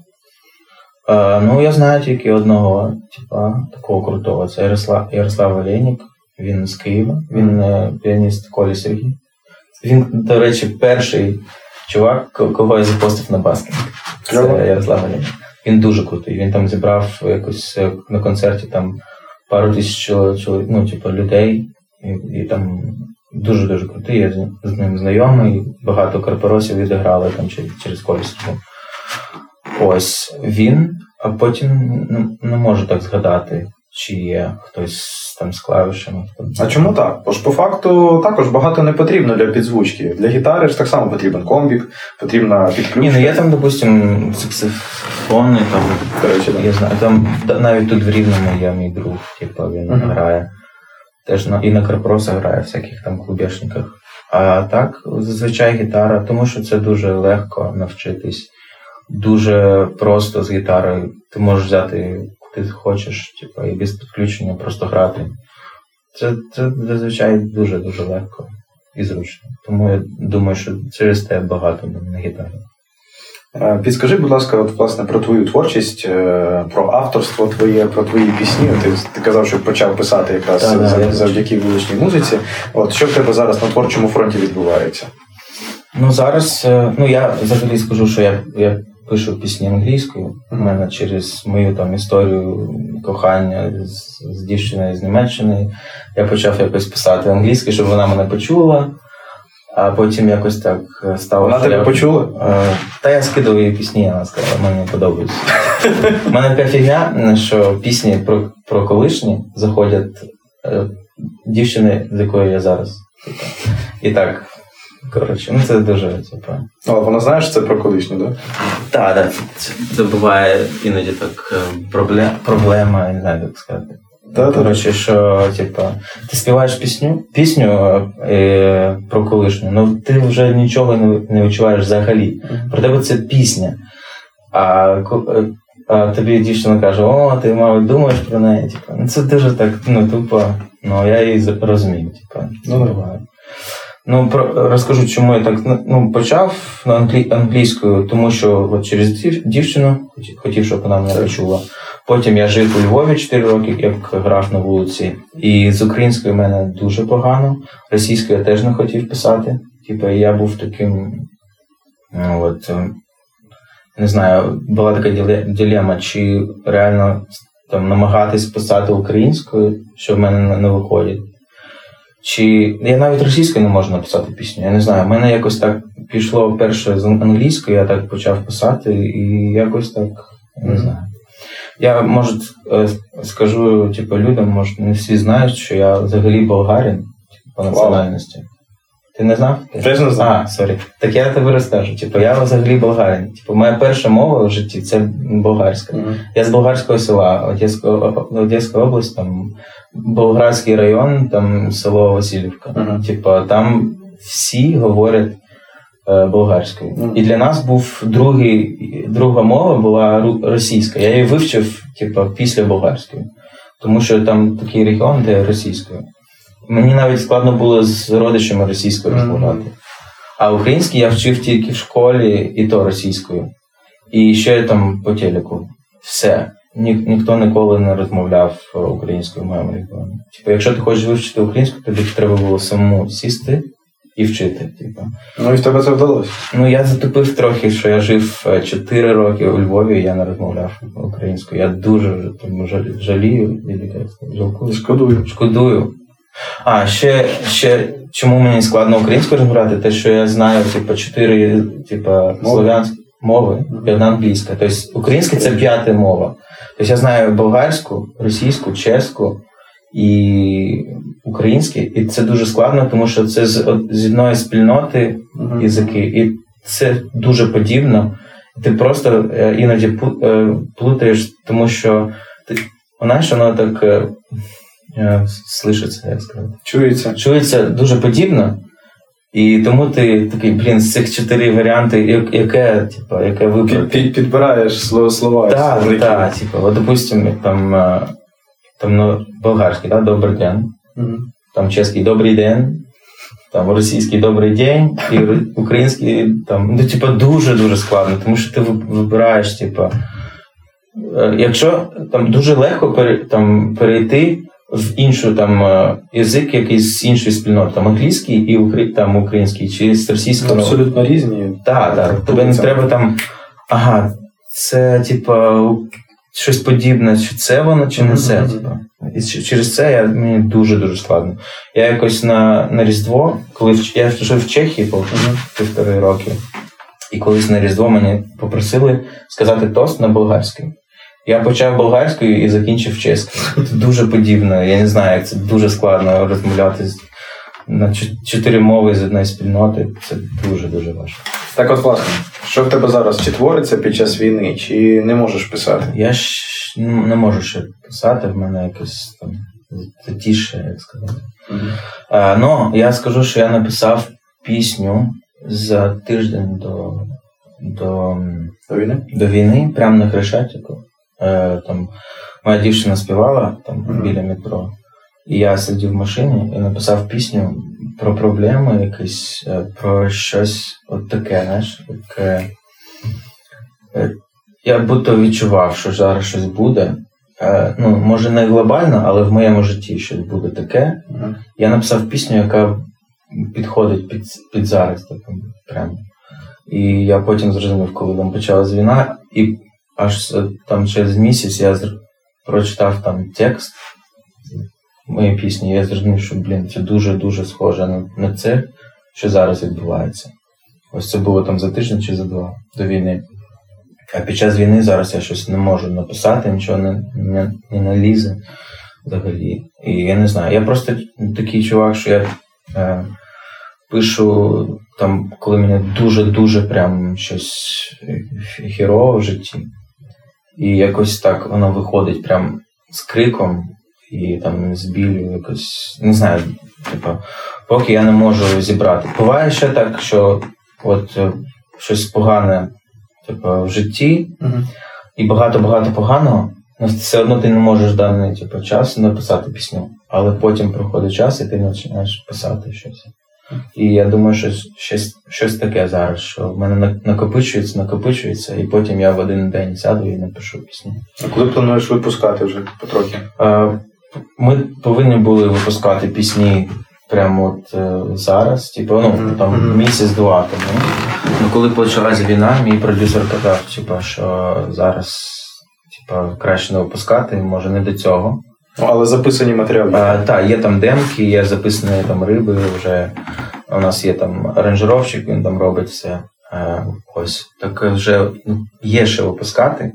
Е, ну, я знаю тільки одного, типа, такого крутого. Це Ярослав, Ярослав Олейник. Він з Києва, він е, піаніст Колі Сергій. Він, до речі, перший чувак, кого я запостив на баскінг. Це Ярослав Олейник. Він дуже крутий. Він там зібрав якось е, на концерті там пару тисяч чоловік, ну, типу, людей. І, і там дуже-дуже крутий. Я з, ним знайомий. Багато корпоросів відіграли там через, через Колі Сергій. Ось він, а потім не, не можу так згадати, чи є хтось там з клавішами. А чому так? Бо ж по факту також багато не потрібно для підзвучки. Для гітари ж так само потрібен комбік, потрібна підключка. Ні, ну є там, допустим, саксофони, там, да. я знаю, там навіть тут в Рівному є мій друг, типу, він Мгм. грає. Теж на, і на Карпроса грає всяких там клубешниках. А так, зазвичай гітара, тому що це дуже легко навчитись. Дуже просто з гітарою. Ти можеш взяти куди ти хочеш, типу, і без підключення просто грати. Це, це зазвичай дуже-дуже легко і зручно. Тому я думаю, що через те багато на гітарі. Е, підскажи, будь ласка, от власне про твою творчість, е, про авторство твоє, про твої пісні. Ти, ти казав, що почав писати якраз Так, завдяки вуличній музиці. От що в тебе зараз на творчому фронті відбувається? Ну зараз, е, ну я взагалі скажу, що я я пишу пісні англійською. У мене через мою там історію кохання з, з дівчиною з Німеччини. Я почав якось писати англійською, щоб вона мене почула. А потім якось так е, стало. Вона тебе почула? Е, Та я скидав її пісні, вона сказала, мені подобається. У мене така фігня, що пісні про про колишні заходять е, дівчини, з якою я зараз. І так, коротше, ну це дуже, типу. Але вона знає, що це про колишню, так? Так, так. Це буває іноді так проблема, проблема, не знаю, як сказати. Да, Коротше, що типа, ти співаєш пісню пісню е, про колишню, але ну, ти вже нічого не не відчуваєш взагалі. Про тебе це пісня. А е, а тобі дівчина каже, о, ти, мабуть, думаєш про неї. Типа, ну Це дуже так, ну, тупо, ну я її розумію. Типа, ну, Ну, про, розкажу, чому я так ну, почав на англі, англійською, тому що от через дівчину хотів, щоб вона мене почула. Потім я жив у Львові 4 роки, як грав на вулиці. І з українською в мене дуже погано. Російською я теж не хотів писати. Типу, я був таким. Ну, от, е, Не знаю, була така дилема, чи реально там намагатись писати українською, що в мене не виходить. Чи я навіть російською не можу написати пісню. Я не знаю. У мене якось так пішло перше з англійської, я так почав писати, і якось так не знаю. Я може е, скажу, типу, людям, може, не всі знають, що я взагалі болгарин типу, по національності. Ти не знав? Не знав. А, sorry. Так я тобі розкажу. Типу, я взагалі болгарин. Типу, моя перша мова в житті це болгарська. Mm-hmm. Я з болгарського села, Одеська, Одеська область, там Болградський район, там село Васильівка. Mm-hmm. Типу, там всі говорять Е, болгарською. Mm. І для нас був другий, друга мова була російська. Я її вивчив типу, після болгарської, тому що там такий регіон, де російською. Мені навіть складно було з родичами російською розмовляти. А український я вчив тільки в школі, і то російською. І ще там по телеку. Все. Ні, ніхто ніколи не розмовляв українською в моєму регіоні. Типу, якщо ти хочеш вивчити українську, тобі треба було самому сісти і вчити. Типу. Ну і в тебе це вдалося? Ну я затупив трохи, що я жив 4 е, роки у Львові, і я не розмовляв українською. Я дуже тому жалію жалкую. Шкодую. Шкодую. А, ще ще чому мені складно українською розмовляти, те, що я знаю, типу, чотири типу, слов'янські мови і одна англійська. Тобто українська це п'ята мова. Тобто я знаю болгарську, російську, чеську і українське, і це дуже складно, тому що це з, з одної спільноти uh-huh. язики, і це дуже подібно. Ти просто е, іноді е, плутаєш, тому що ти знаєш, воно так е, слышиться, як сказати. Чується. Чується дуже подібно. І тому ти такий, блін, з цих чотири варіанти, яке, типу, яке вибрати? Під, підбираєш слова. Так, так, типу, от, допустимо, там там ну, болгарський, да, добрий день, mm-hmm. там чеський добрий день, там російський добрий день, і український там, ну, типу, дуже-дуже складно, тому що ти вибираєш, типу, е, якщо там дуже легко там, перейти в іншу там е, язик якийсь з іншої спільноти, там англійський і там український, чи з російського. Абсолютно різні. Так, так. Тобі не треба там. Ага, це типа щось подібне, чи це воно, чи не це. Типу. І через це я, мені дуже-дуже складно. Я якось на на Різдво, коли в, я жив в Чехії півтори роки, і колись на Різдво мені попросили сказати тост на болгарській. Я почав болгарською і закінчив чеською. Це дуже подібно. Я не знаю, як це дуже складно розмовляти на чотири мови з одної спільноти. Це дуже-дуже важко. Так от, власне, що в тебе зараз? Чи твориться під час війни, чи не можеш писати? Я ж не можу ще писати, в мене якось там затіше, як сказати. Mm-hmm. А, Ну, я скажу, що я написав пісню за тиждень до до, до війни, до війни прямо на Хрещатику. Е, там Моя дівчина співала там mm-hmm. біля метро. І я сидів в машині і написав пісню про проблеми, якісь, е, про щось от таке, знаєш, таке Е, я будто відчував, що зараз щось буде. Ну, може, не глобально, але в моєму житті щось буде таке. Я написав пісню, яка підходить під під зараз. Так, прямо. І я потім зрозумів, коли там почалась війна, і аж там через місяць я прочитав там текст моєї пісні, я зрозумів, що блін, це дуже-дуже схоже на, на це, що зараз відбувається. Ось це було там за тиждень чи за два до війни. А під час війни зараз я щось не можу написати, нічого не не, не налізе взагалі. І я не знаю. Я просто такий чувак, що я е, пишу там, коли мені дуже-дуже прям щось хірово в житті. І якось так воно виходить прям з криком і там з білю якось. Не знаю, типу, поки я не можу зібрати. Буває ще так, що от е, щось погане типу, в житті, і багато-багато поганого, але все одно ти не можеш даний типу, час написати пісню. Але потім проходить час, і ти починаєш писати щось. І я думаю, що щось щось таке зараз, що в мене накопичується, накопичується, і потім я в один день сяду і напишу пісню. А коли плануєш випускати вже потрохи? Ми повинні були випускати пісні прямо от е, зараз, типу, ну mm-hmm. там місяць-два тому. Ну, коли почалася війна, мій продюсер казав, типу, що зараз типу, краще не випускати, може не до цього. Але записані матеріали. Так, є там демки, є записані там риби. Вже у нас є там аранжировщик, він там робить все. А, ось так вже є ще випускати.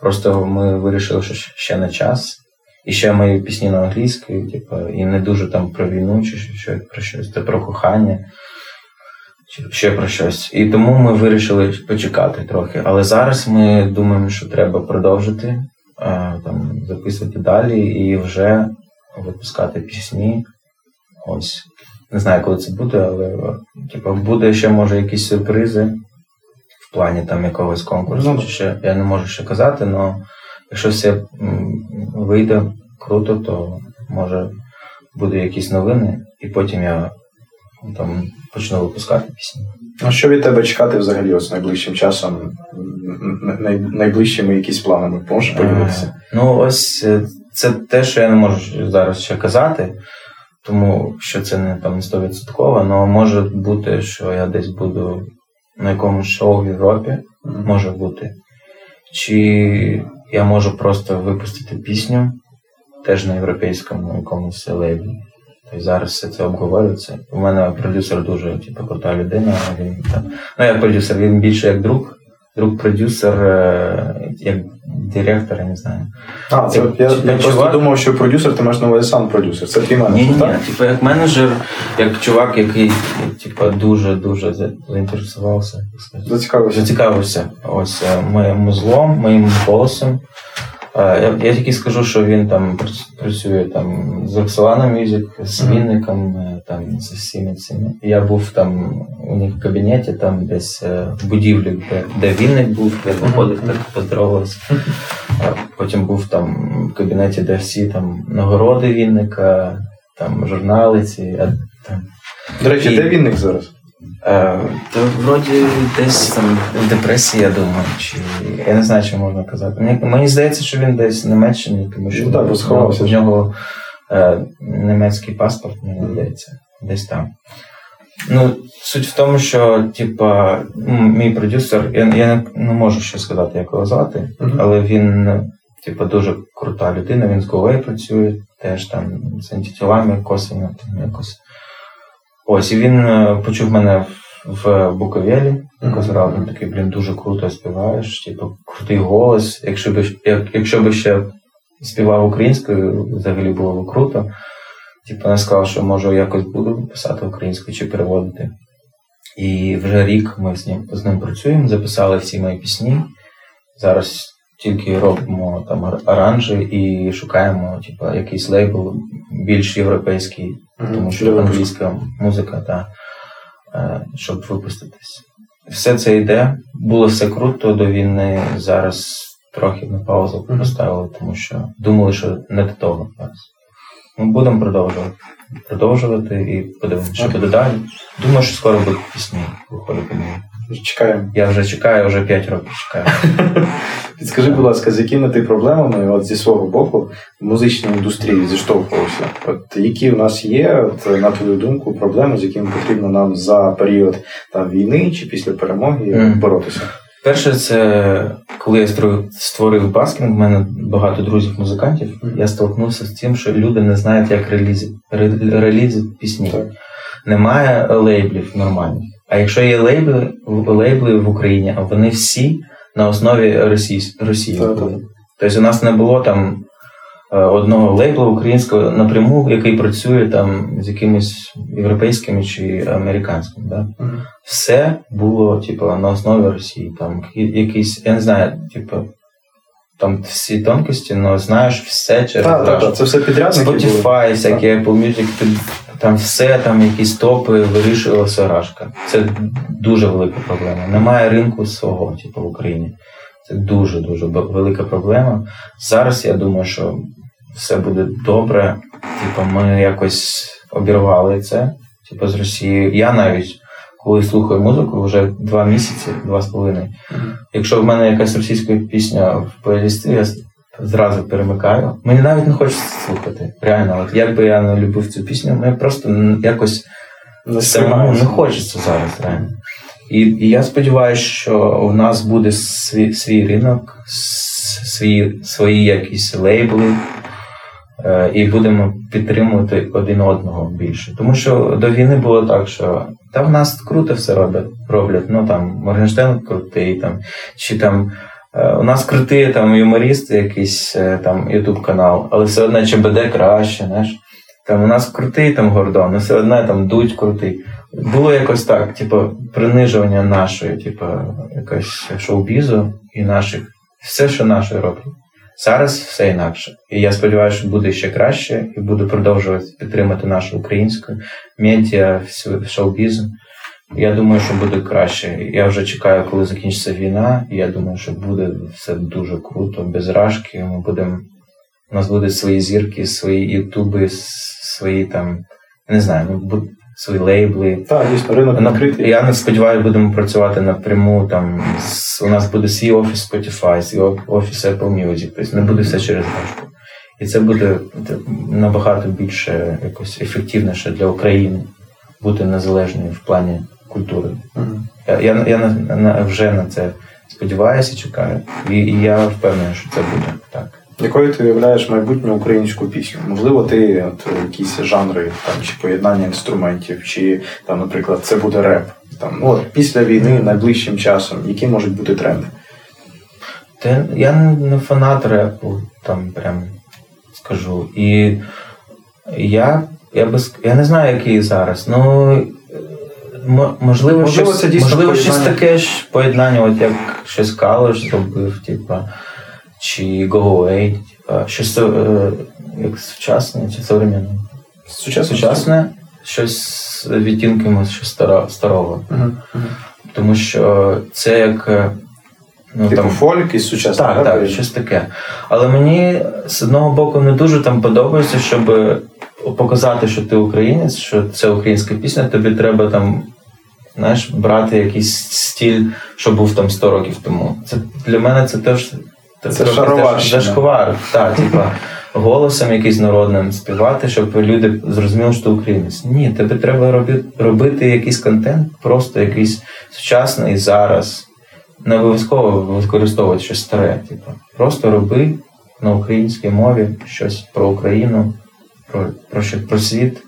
Просто ми вирішили, що ще не час. І ще мої пісні на англійській, типу, і не дуже там про війну, чи що про щось, це про кохання, чи ще про щось. І тому ми вирішили почекати трохи. Але зараз ми думаємо, що треба продовжити там записувати далі і вже випускати пісні. Ось. Не знаю, коли це буде, але типу, буде ще, може, якісь сюрпризи в плані там якогось конкурсу. Ну, чи ще, Я не можу ще казати, але якщо все вийде круто, то може буде якісь новини, і потім я там почну випускати пісні. А що від тебе чекати взагалі ось найближчим часом, найближчими якісь планами? Можеш поділитися? Ну, ось е, це те, що я не можу зараз ще казати, тому що це не там 100%, але може бути, що я десь буду на якомусь шоу в Європі, mm-hmm. може бути. Чи я можу просто випустити пісню теж на європейському якомусь лейблі. Тобто зараз все це обговорюється. У мене продюсер дуже типу, крута людина. Він там, ну як продюсер, він більше як друг, друг-продюсер, е, як директор, я не знаю. А, це як, я, я просто думав, що продюсер, ти маєш на увазі сам продюсер. Це твій менеджер, Ні, ні, ні. Типу, як менеджер, як чувак, який типу, дуже-дуже заінтересувався. Зацікавився. Зацікавився ось е, моїм злом, моїм голосом. Я я тільки скажу, що він там працює там з Roxolana Music, з Вінником, е, там з всіми цими. Я був там у них в кабінеті, там десь е, в будівлі, де, де Вінник був, я виходив, так поздоровався. Потім був там в кабінеті, де всі там нагороди Вінника, там журнали ці. Там. До речі, І... де Вінник зараз? Е, то вроді десь там в депресії, я думаю, чи я не знаю, що можна казати. Мені, мені здається, що він десь в Німеччині, тому що ну, так, сховався. в нього е, німецький паспорт, мені здається, десь там. Ну, Суть в тому, що типа, мій продюсер, я я не, не можу ще сказати, як його звати, uh-huh. але він типа, дуже крута людина, він з Говей працює, теж там з антитілами косвенно там якось. Ось, і він е, почув мене в Буковелі, казав, він такий, блін, дуже круто співаєш, типу, крутий голос. Якщо б як, якщо б ще співав українською, взагалі було б круто. Типу, я сказав, що може якось буду писати українською чи переводити. І вже рік ми з ним з ним працюємо, записали всі мої пісні. Зараз тільки робимо там аранжі і шукаємо типу, якийсь лейбл більш європейський тому що англійська музика, та, е, щоб випуститись. Все це йде. Було все круто до війни. Зараз трохи на паузу поставили, тому що думали, що не до того зараз. Ми будемо продовжувати. Продовжувати і подивимося, що буде далі. Думаю, що скоро будуть пісні виходити. Чекаємо. Я вже чекаю, вже 5 років чекаю. Підскажи, будь ласка, з якими ти проблемами от зі свого боку в музичній індустрії зіштовхувався? От які в нас є, от, на твою думку, проблеми, з якими потрібно нам за період там, війни чи після перемоги Мгм. боротися? Перше, це коли я створив, баскінг, в мене багато друзів-музикантів. Я столкнувся з тим, що люди не знають, як релізити релізити пісні. Так. Немає лейблів нормальних. А якщо є лейбли, в- лейбли в Україні, а вони всі на основі Росії, Росії були. Тобто у нас не було там е, одного лейбла українського напряму, який працює там з якимись європейськими чи американськими. Да? все було, типу, на основі Росії. Там якісь, я не знаю, типу, там всі тонкості, але знаєш все через Так, так, так, це все підрядники. Spotify, всякі Apple Music, ти- там все, там якісь топи вирішувалася Рашка. Це дуже велика проблема. Немає ринку свого, типу, в Україні. Це дуже дуже велика проблема. Зараз я думаю, що все буде добре. Типу, ми якось обірвали це, типу, з Росією. Я навіть коли слухаю музику вже два місяці, два з половиною. Якщо в мене якась російська пісня в плейлісті, я зразу перемикаю. Мені навіть не хочеться слухати. Реально, от як би я не любив цю пісню, мені просто якось Не самому не хочеться зараз, реально. І, і я сподіваюся, що у нас буде свій, свій ринок, свої, свої якісь лейбли, е, і будемо підтримувати один одного більше. Тому що до війни було так, що та в нас круто все роблять, роблять. Ну там Моргенштерн крутий, там, чи там. Е, У нас круті там юмористи, якийсь е, там Ютуб канал, але все одно ЧБД краще, знаєш. Там у нас крутий там Гордон, але все одно там дуть крутий. Було якось так, типу, принижування нашої, типу, якось шоу-бізу і наших, все, що наше роблять. Зараз все інакше. І я сподіваюся, що буде ще краще, і буду продовжувати підтримати нашу українську медіа, шоу-біз. Я думаю, що буде краще. Я вже чекаю, коли закінчиться війна, я думаю, що буде все дуже круто, без рашки. Ми будемо. У нас будуть свої зірки, свої ютуби, свої там, не знаю, ну, свої лейбли. Так, дійсно, ринок На- відкритий. Я не сподіваюся, будемо працювати напряму. Там з- у нас буде свій офіс Spotify, свій офіс Apple Music. Тобто не буде все через рашку. І це буде набагато більше якось ефективніше для України бути незалежною в плані культури. Я, я, я на, на, вже на це сподіваюся, чекаю. І, і я впевнений, що це буде так. Якою ти уявляєш майбутню українську пісню? Можливо, ти от, якісь жанри там, чи поєднання інструментів, чи там, наприклад, це буде реп. Там, ну, от, після війни найближчим часом, які можуть бути тренди? Та я не, фанат репу, там прям скажу. І я, я, без, я не знаю, який зараз. Ну, е, можливо, Можливо, щось, це дійсно можливо щось таке ж поєднання, от як щось Калош зробив, типа, чи Away, типа, щось е, як сучасне чи современне. Сучасно? Сучасне, щось з відтінками щось старо- старого. Мгм. Мгм. Тому що це як. е, Ну, Типу там, фольк із сучасним так, так, щось таке. Але мені з одного боку не дуже там подобається, щоб показати, що ти українець, що це українська пісня, тобі треба там. Знаєш, брати якийсь стиль, що був там 100 років тому. Це для мене це теж Це шароварщина. теж. Так, типа голосом якийсь народним співати, щоб люди зрозуміли, що ти українець. Ні, тебе треба робити, робити якийсь контент, просто якийсь сучасний зараз. Не обов'язково використовувати щось старе. Типу. Просто роби на українській мові щось про Україну, про, про, про світ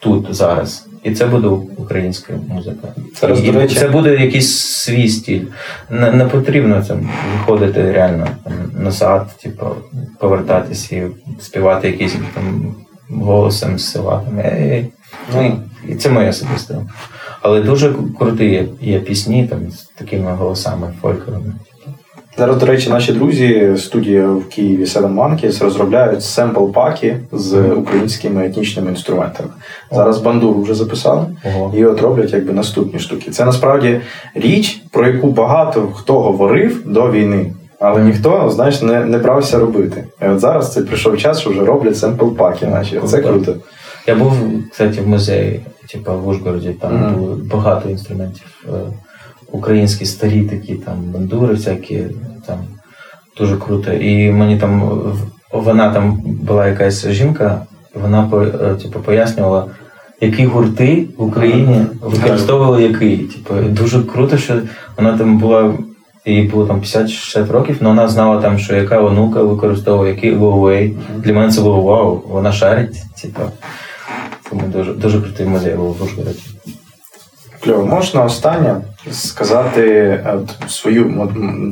тут, зараз. І це буде українська музика. Зараз, І до речі- це буде якийсь свій стиль. Не, не потрібно там виходити реально там, назад, типу, повертатись і співати якийсь там голосом з села. Ну, і це моє особисте. Але дуже круті є, є пісні там, з такими голосами фольковими. Зараз, до речі, наші друзі, студія в Києві Seven Monkeys розробляють семпл-паки з українськими етнічними інструментами. Зараз бандуру вже записали. Ого. І от роблять якби наступні штуки. Це насправді річ, про яку багато хто говорив до війни, але ніхто, знаєш, не, не брався робити. І от зараз це прийшов час, що вже роблять семпл-паки наші. Це Круто. Я був, кстати, в музеї, типу, в Ужгороді, там Мгм. було багато інструментів е, українські старі такі там бандури, всякі там дуже круто. І мені там вона там була якась жінка, вона е, типу, пояснювала, які гурти в Україні використовували який. Типу, дуже круто, що вона там була. Їй було там 50-60 років, але вона знала там, що яка онука використовує, який Huawei. Для мене це було вау, вона шарить. Типу. Тому дуже, дуже крутий музей був в Ужгороді. Кльово, можна останнє сказати е, от, свою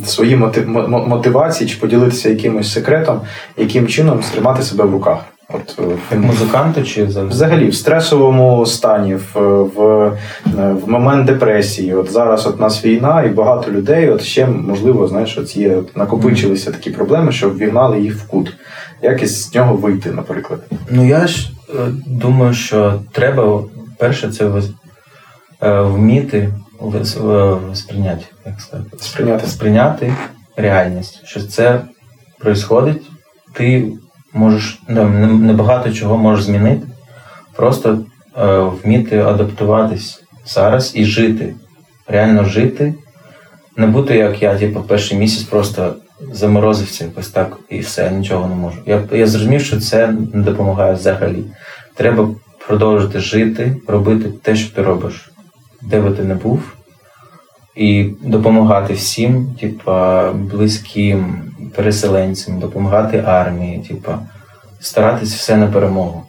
свої мотив- мо- мо- мотивації чи поділитися якимось секретом, яким чином стримати себе в руках. От е, Як музиканту чи взагалі? Взагалі, в стресовому стані, в, в, е, в момент депресії. От зараз от нас війна, і багато людей, от ще можливо, знаєш, от є от накопичилися такі проблеми, що ввігнали їх в кут. Як із нього вийти, наприклад? Ну я ж думаю, що треба перше це вміти е, сприйняти, як сказати, Сприйняти. сприйняти реальність, що це відбувається, ти можеш ну, небагато чого можеш змінити, просто е, вміти адаптуватись зараз і жити, реально жити, не бути як я, типу, перший місяць просто заморозився якось так і все, нічого не можу. Я, я зрозумів, що це не допомагає взагалі. Треба продовжити жити, робити те, що ти робиш, де би ти не був, і допомагати всім, типа, близьким, переселенцям, допомагати армії, типа, старатись все на перемогу.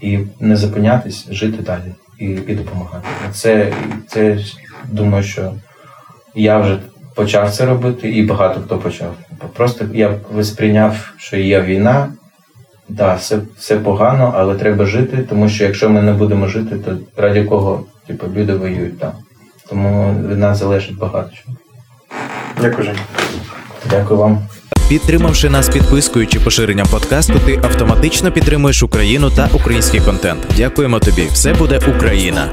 І не зупинятись, жити далі і, і допомагати. Це, це думаю, що я вже почав це робити, і багато хто почав. Просто я висприйняв, що є війна. Да, все, все погано, але треба жити, тому що якщо ми не будемо жити, то раді кого типу, люди воюють там. Тому від нас залежить багато чого. Дякую, Жень. Дякую вам. Підтримавши нас підпискою чи поширенням подкасту, ти автоматично підтримуєш Україну та український контент. Дякуємо тобі. Все буде Україна.